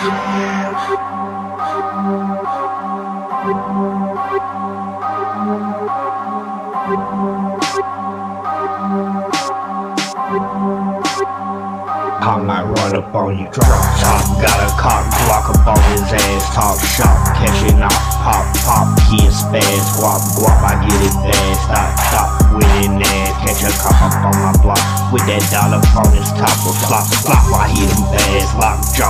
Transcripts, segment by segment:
I might run up on you, drop top, got a cocked Glock up on his ass, talk shop, catching off, pop, pop, he is fast. guap, guap, I get it fast, stop, stop, winning ass, catch a cop up on my block, with that dollar on his top, of flop, flop, I hit him fast, lock, drop.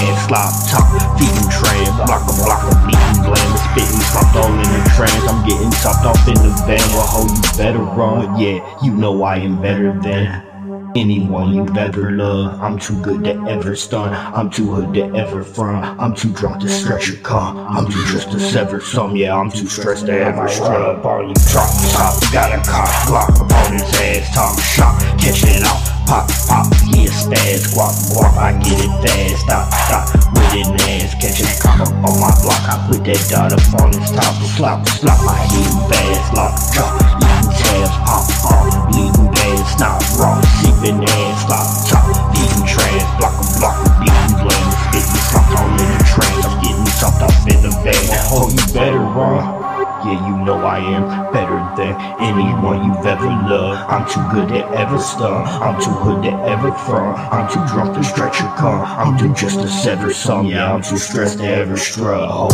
Ass. Slop top, feeding trash. Block a block of bleeding glam. Spitting, all in the trance. I'm getting topped off in the van. Well, ho, you better run. Yeah, you know I am better than. Anyone you've ever loved, I'm too good to ever stun. I'm too hood to ever front. I'm too drunk to stretch your car. I'm too just to sever some. Yeah, I'm too stressed to ever strut up on you. Drop top, got a cocked Glock up on his ass. Talk shop, catch it Pop, pop, yeah, spaz, guap, guap, I get it fast. Stop, stop, with it ass. Catch a cock up on my block. I put that dot up on his top. Slop, slop, I hit him fast. Lock, drop, eating tabs. Pop, pop, bleeding bands. Not raw, seeping ass. Slop, chop, feeding trash. Block a block, bleeding glam. Spitting slop all in the trash. I'm getting chopped off in the van. Oh, you better run. Yeah, you know I am better than anyone you've ever loved. I'm too good to ever stun. I'm too hood to ever front. I'm too drunk to stretch your car. I'm too just to sever some. Yeah, I'm too stressed to ever struggle.